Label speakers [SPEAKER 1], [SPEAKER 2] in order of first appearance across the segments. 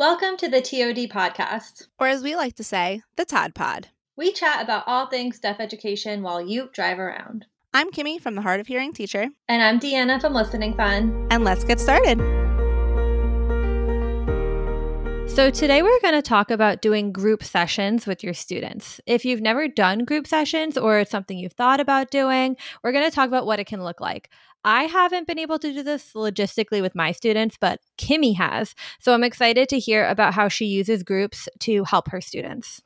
[SPEAKER 1] Welcome to the TOD podcast,
[SPEAKER 2] or as we like to say, the Todd Pod.
[SPEAKER 1] We chat about all things deaf education while you drive around.
[SPEAKER 2] I'm Kimmy from the Hard of Hearing Teacher.
[SPEAKER 1] And I'm Deanna from Listening Fun.
[SPEAKER 2] And let's get started.
[SPEAKER 1] So, today we're going to talk about doing group sessions with your students. If you've never done group sessions or it's something you've thought about doing, we're going to talk about what it can look like. I haven't been able to do this logistically with my students, but Kimmy has. So I'm excited to hear about how she uses groups to help her students.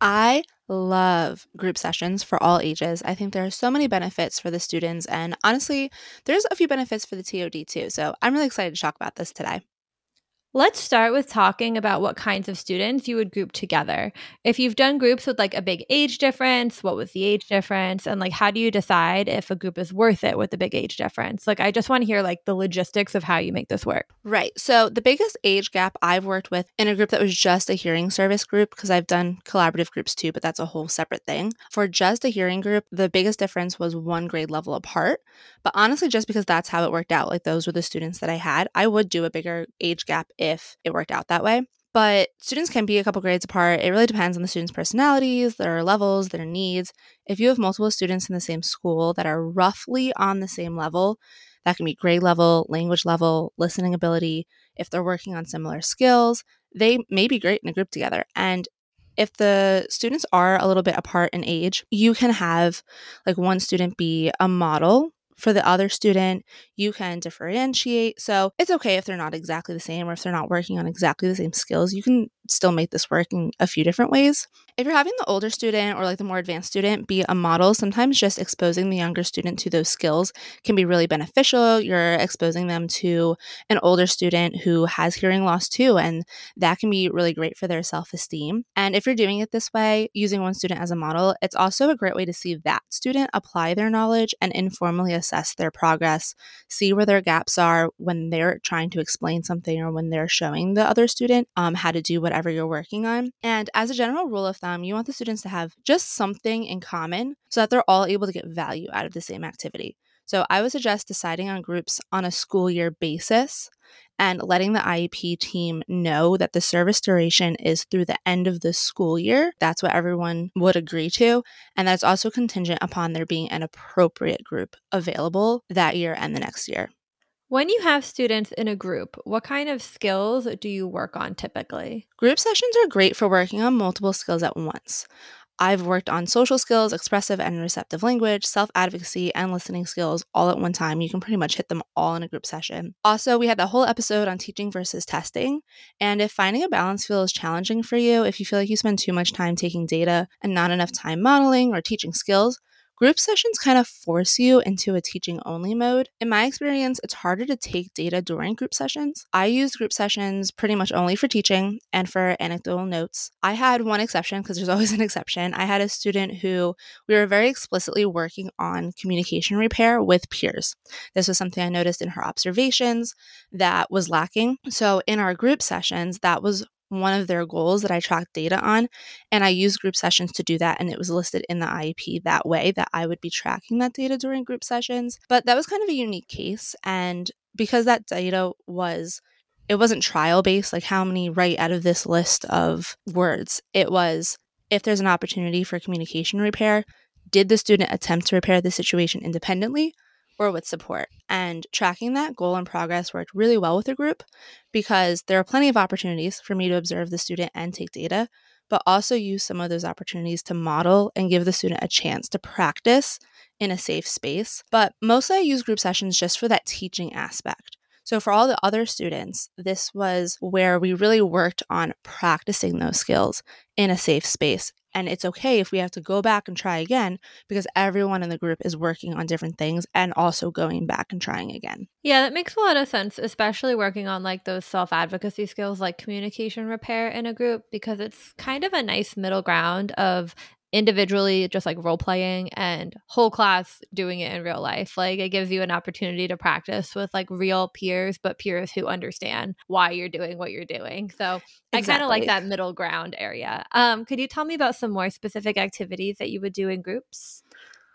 [SPEAKER 2] I love group sessions for all ages. I think there are so many benefits for the students, and honestly, there's a few benefits for the TOD too. So I'm really excited to talk about this today.
[SPEAKER 1] Let's start with talking about what kinds of students you would group together. If you've done groups with like a big age difference, what was the age difference? And like, how do you decide if a group is worth it with a big age difference? Like, I just want to hear like the logistics of how you make this work.
[SPEAKER 2] Right. So, the biggest age gap I've worked with in a group that was just a hearing service group, because I've done collaborative groups too, but that's a whole separate thing. For just a hearing group, the biggest difference was one grade level apart. But honestly, just because that's how it worked out, like those were the students that I had, I would do a bigger age gap if it worked out that way. But students can be a couple grades apart. It really depends on the students' personalities, their levels, their needs. If you have multiple students in the same school that are roughly on the same level, that can be grade level, language level, listening ability. If they're working on similar skills, they may be great in a group together. And if the students are a little bit apart in age, you can have like one student be a model for the other student, you can differentiate. So it's okay if they're not exactly the same or if they're not working on exactly the same skills. You can still make this work in a few different ways. If you're having the older student or like the more advanced student be a model, sometimes just exposing the younger student to those skills can be really beneficial. You're exposing them to an older student who has hearing loss too, and that can be really great for their self esteem. And if you're doing it this way, using one student as a model, it's also a great way to see that student apply their knowledge and informally assess their progress, see where their gaps are when they're trying to explain something or when they're showing the other student um, how to do whatever you're working on. And as a general rule of thumb, you want the students to have just something in common so that they're all able to get value out of the same activity. So I would suggest deciding on groups on a school year basis and letting the IEP team know that the service duration is through the end of the school year. That's what everyone would agree to. And that's also contingent upon there being an appropriate group available that year and the next year.
[SPEAKER 1] When you have students in a group, what kind of skills do you work on typically?
[SPEAKER 2] Group sessions are great for working on multiple skills at once. I've worked on social skills, expressive and receptive language, self advocacy, and listening skills all at one time. You can pretty much hit them all in a group session. Also, we had the whole episode on teaching versus testing. And if finding a balance feels challenging for you, if you feel like you spend too much time taking data and not enough time modeling or teaching skills, Group sessions kind of force you into a teaching only mode. In my experience, it's harder to take data during group sessions. I use group sessions pretty much only for teaching and for anecdotal notes. I had one exception because there's always an exception. I had a student who we were very explicitly working on communication repair with peers. This was something I noticed in her observations that was lacking. So in our group sessions, that was one of their goals that I tracked data on. And I used group sessions to do that. And it was listed in the IEP that way that I would be tracking that data during group sessions. But that was kind of a unique case. And because that data was it wasn't trial based, like how many right out of this list of words. It was if there's an opportunity for communication repair, did the student attempt to repair the situation independently or with support. And tracking that goal and progress worked really well with the group because there are plenty of opportunities for me to observe the student and take data, but also use some of those opportunities to model and give the student a chance to practice in a safe space. But mostly I use group sessions just for that teaching aspect. So, for all the other students, this was where we really worked on practicing those skills in a safe space and it's okay if we have to go back and try again because everyone in the group is working on different things and also going back and trying again.
[SPEAKER 1] Yeah, that makes a lot of sense, especially working on like those self advocacy skills like communication repair in a group because it's kind of a nice middle ground of individually just like role playing and whole class doing it in real life. Like it gives you an opportunity to practice with like real peers, but peers who understand why you're doing what you're doing. So exactly. I kind of like that middle ground area. Um, could you tell me about some more specific activities that you would do in groups?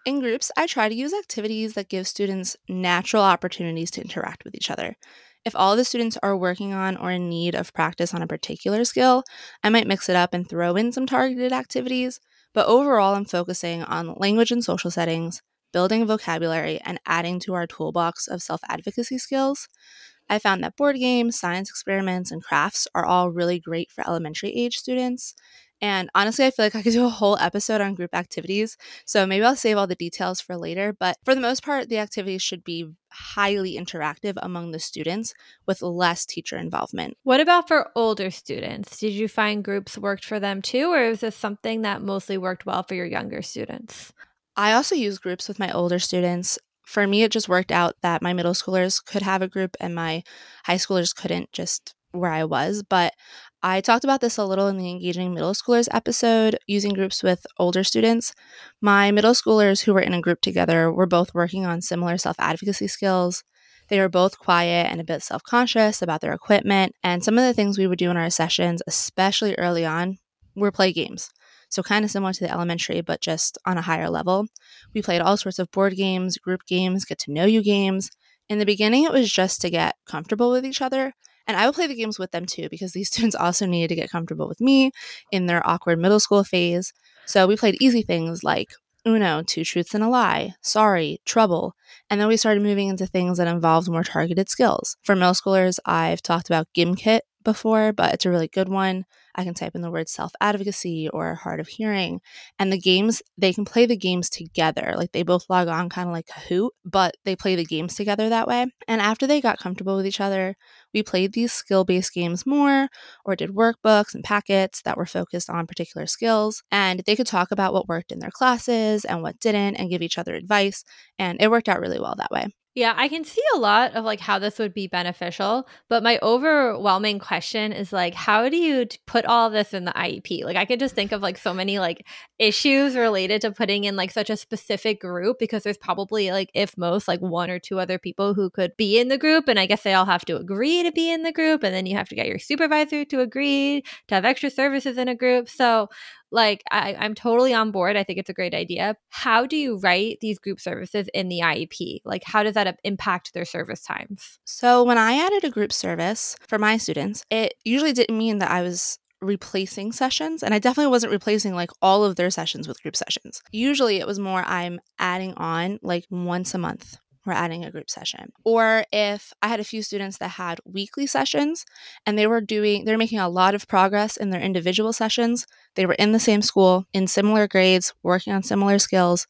[SPEAKER 2] In groups, I try to use activities that give students natural opportunities to interact with each other. If all the students are working on or in need of practice on a particular skill, I might mix it up and throw in some targeted activities. But overall, I'm focusing on language and social settings, building vocabulary, and adding to our toolbox of self advocacy skills. I found that board games, science experiments, and crafts are all really great for elementary age students. And honestly, I feel like I could do a whole episode on group activities. So maybe I'll save all the details for later. But for the most part, the activities should be highly interactive among the students with less teacher involvement.
[SPEAKER 1] What about for older students? Did you find groups worked for them too, or is this something that mostly worked well for your younger students?
[SPEAKER 2] I also use groups with my older students for me, it just worked out that my middle schoolers could have a group and my high schoolers couldn't just where I was. But I talked about this a little in the Engaging Middle Schoolers episode, using groups with older students. My middle schoolers who were in a group together were both working on similar self advocacy skills. They were both quiet and a bit self conscious about their equipment. And some of the things we would do in our sessions, especially early on, were play games. So, kind of similar to the elementary, but just on a higher level. We played all sorts of board games, group games, get to know you games. In the beginning, it was just to get comfortable with each other. And I would play the games with them too, because these students also needed to get comfortable with me in their awkward middle school phase. So we played easy things like Uno, Two Truths and a Lie, Sorry, Trouble. And then we started moving into things that involved more targeted skills. For middle schoolers, I've talked about Gimkit before, but it's a really good one. I can type in the word self advocacy or hard of hearing. And the games, they can play the games together. Like they both log on kind of like Kahoot, but they play the games together that way. And after they got comfortable with each other, we played these skill based games more or did workbooks and packets that were focused on particular skills. And they could talk about what worked in their classes and what didn't and give each other advice. And it worked out really well that way.
[SPEAKER 1] Yeah, I can see a lot of like how this would be beneficial, but my overwhelming question is like how do you put all this in the IEP? Like I could just think of like so many like issues related to putting in like such a specific group because there's probably like if most like one or two other people who could be in the group and I guess they all have to agree to be in the group and then you have to get your supervisor to agree to have extra services in a group. So like I, i'm totally on board i think it's a great idea. How do you write these group services in the iep like how does that impact their service times?
[SPEAKER 2] So when i added a group service for my students it usually didn't mean that i was replacing sessions and i definitely wasn't replacing like all of their sessions with group sessions. Usually it was more i'm adding on like once a month we're adding a group session. Or if I had a few students that had weekly sessions and they were doing, they're making a lot of progress in their individual sessions, they were in the same school, in similar grades, working on similar skills.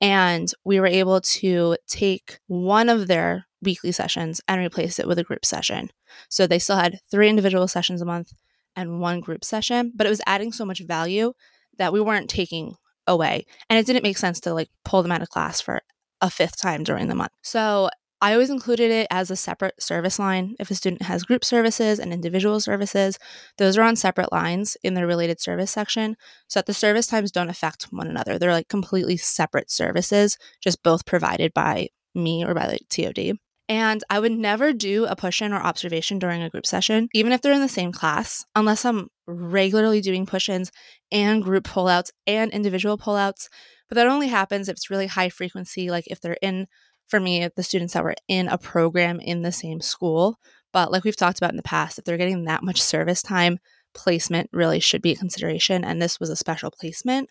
[SPEAKER 2] And we were able to take one of their weekly sessions and replace it with a group session. So they still had three individual sessions a month and one group session, but it was adding so much value that we weren't taking away. And it didn't make sense to like pull them out of class for a fifth time during the month. So I always included it as a separate service line. If a student has group services and individual services, those are on separate lines in the related service section so that the service times don't affect one another. They're like completely separate services, just both provided by me or by the TOD. And I would never do a push in or observation during a group session, even if they're in the same class, unless I'm regularly doing push ins and group pullouts and individual pullouts. But that only happens if it's really high frequency, like if they're in, for me, the students that were in a program in the same school. But like we've talked about in the past, if they're getting that much service time, placement really should be a consideration. And this was a special placement.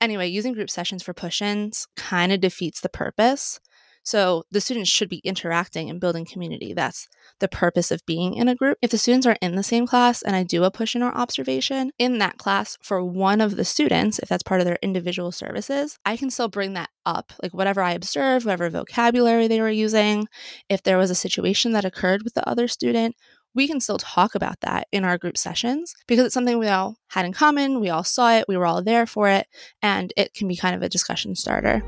[SPEAKER 2] Anyway, using group sessions for push ins kind of defeats the purpose. So the students should be interacting and building community. That's the purpose of being in a group. If the students are in the same class and I do a push in or observation in that class for one of the students, if that's part of their individual services, I can still bring that up. Like whatever I observed, whatever vocabulary they were using, if there was a situation that occurred with the other student, we can still talk about that in our group sessions because it's something we all had in common. We all saw it, we were all there for it, and it can be kind of a discussion starter.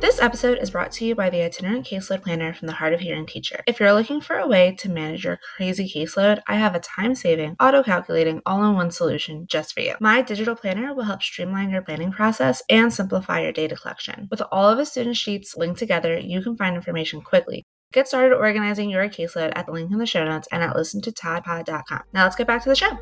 [SPEAKER 2] This episode is brought to you by the Itinerant Caseload Planner from the Hard of Hearing Teacher. If you're looking for a way to manage your crazy caseload, I have a time saving, auto calculating, all in one solution just for you. My digital planner will help streamline your planning process and simplify your data collection. With all of the student sheets linked together, you can find information quickly. Get started organizing your caseload at the link in the show notes and at listen to listentotodpod.com. Now let's get back to the show.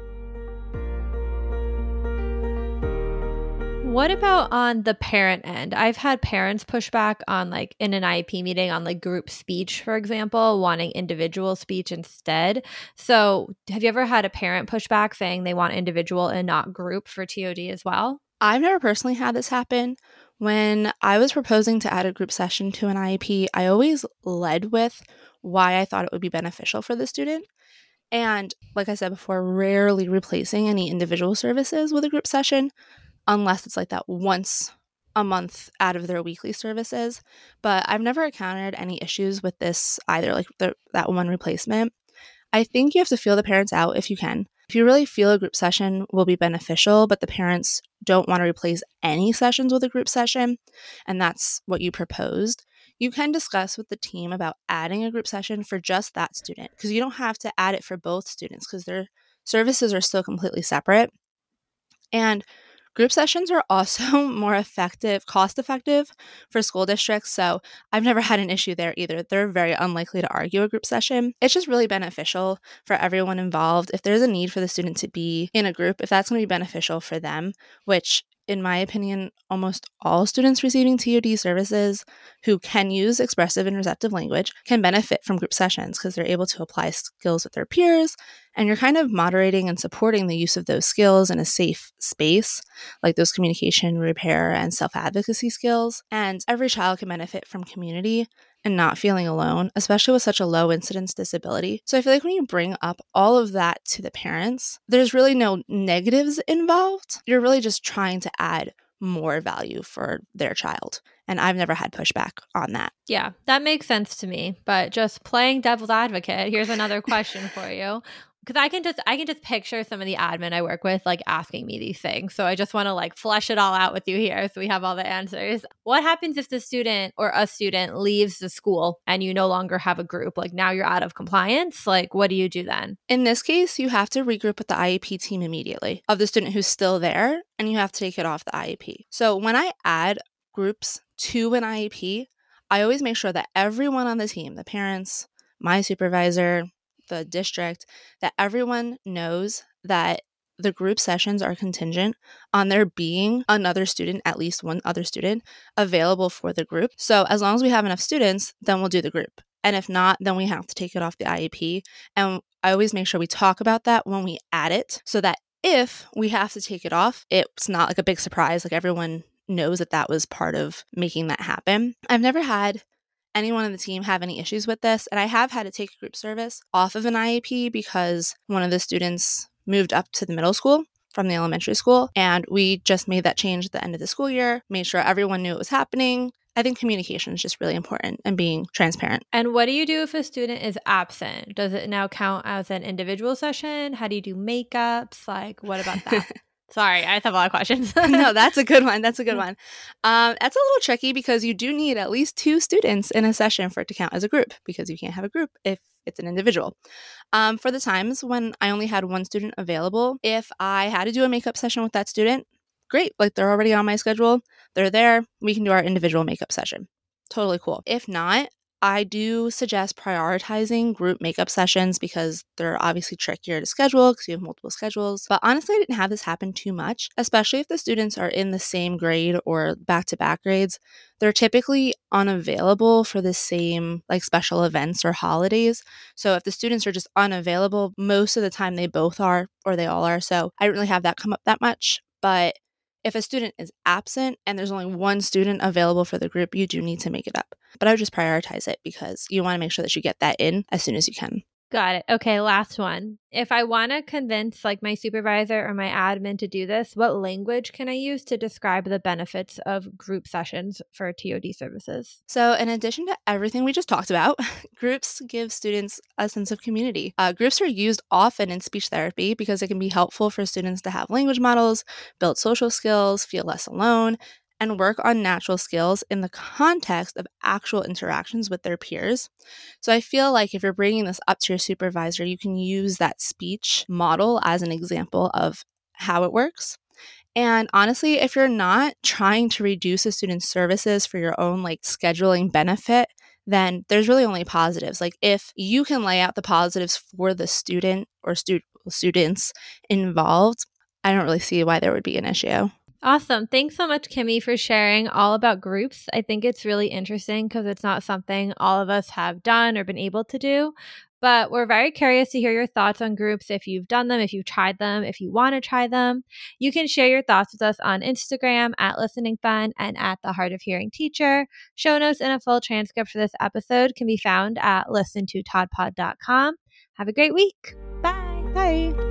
[SPEAKER 1] What about on the parent end? I've had parents push back on like in an IEP meeting on like group speech, for example, wanting individual speech instead. So, have you ever had a parent push back saying they want individual and not group for TOD as well?
[SPEAKER 2] I've never personally had this happen. When I was proposing to add a group session to an IEP, I always led with why I thought it would be beneficial for the student. And like I said before, rarely replacing any individual services with a group session unless it's like that once a month out of their weekly services. But I've never encountered any issues with this either, like the, that one replacement. I think you have to feel the parents out if you can. If you really feel a group session will be beneficial, but the parents don't want to replace any sessions with a group session, and that's what you proposed, you can discuss with the team about adding a group session for just that student because you don't have to add it for both students because their services are still completely separate. And Group sessions are also more effective, cost effective for school districts. So I've never had an issue there either. They're very unlikely to argue a group session. It's just really beneficial for everyone involved. If there's a need for the student to be in a group, if that's going to be beneficial for them, which in my opinion, almost all students receiving TOD services who can use expressive and receptive language can benefit from group sessions because they're able to apply skills with their peers and you're kind of moderating and supporting the use of those skills in a safe space, like those communication, repair, and self advocacy skills. And every child can benefit from community and not feeling alone, especially with such a low incidence disability. So I feel like when you bring up all of that to the parents, there's really no negatives involved. You're really just trying to add more value for their child. And I've never had pushback on that.
[SPEAKER 1] Yeah, that makes sense to me. But just playing devil's advocate, here's another question for you because I can just I can just picture some of the admin I work with like asking me these things. So I just want to like flesh it all out with you here so we have all the answers. What happens if the student or a student leaves the school and you no longer have a group? Like now you're out of compliance? Like what do you do then?
[SPEAKER 2] In this case, you have to regroup with the IEP team immediately of the student who's still there and you have to take it off the IEP. So when I add groups to an IEP, I always make sure that everyone on the team, the parents, my supervisor, the district that everyone knows that the group sessions are contingent on there being another student, at least one other student, available for the group. So as long as we have enough students, then we'll do the group. And if not, then we have to take it off the IEP. And I always make sure we talk about that when we add it so that if we have to take it off, it's not like a big surprise. Like everyone knows that that was part of making that happen. I've never had anyone on the team have any issues with this. And I have had to take a group service off of an IEP because one of the students moved up to the middle school from the elementary school. And we just made that change at the end of the school year, made sure everyone knew it was happening. I think communication is just really important and being transparent.
[SPEAKER 1] And what do you do if a student is absent? Does it now count as an individual session? How do you do makeups? Like, what about that? Sorry, I have a lot of questions.
[SPEAKER 2] no, that's a good one. That's a good one. Um, that's a little tricky because you do need at least two students in a session for it to count as a group because you can't have a group if it's an individual. Um, for the times when I only had one student available, if I had to do a makeup session with that student, great. Like they're already on my schedule, they're there. We can do our individual makeup session. Totally cool. If not, I do suggest prioritizing group makeup sessions because they're obviously trickier to schedule because you have multiple schedules. But honestly, I didn't have this happen too much, especially if the students are in the same grade or back to back grades. They're typically unavailable for the same like special events or holidays. So if the students are just unavailable, most of the time they both are or they all are. So I didn't really have that come up that much. But if a student is absent and there's only one student available for the group, you do need to make it up. But I would just prioritize it because you want to make sure that you get that in as soon as you can.
[SPEAKER 1] Got it. Okay, last one. If I want to convince like my supervisor or my admin to do this, what language can I use to describe the benefits of group sessions for TOD services?
[SPEAKER 2] So, in addition to everything we just talked about, groups give students a sense of community. Uh, groups are used often in speech therapy because it can be helpful for students to have language models, build social skills, feel less alone, and work on natural skills in the context of actual interactions with their peers. So I feel like if you're bringing this up to your supervisor, you can use that speech model as an example of how it works. And honestly, if you're not trying to reduce a student's services for your own like scheduling benefit, then there's really only positives. Like if you can lay out the positives for the student or stu- students involved, I don't really see why there would be an issue.
[SPEAKER 1] Awesome. Thanks so much, Kimmy, for sharing all about groups. I think it's really interesting because it's not something all of us have done or been able to do. But we're very curious to hear your thoughts on groups if you've done them, if you've tried them, if you want to try them. You can share your thoughts with us on Instagram at Listening Fun and at The Hard of Hearing Teacher. Show notes and a full transcript for this episode can be found at listentotodpod.com. Have a great week. Bye.
[SPEAKER 2] Bye.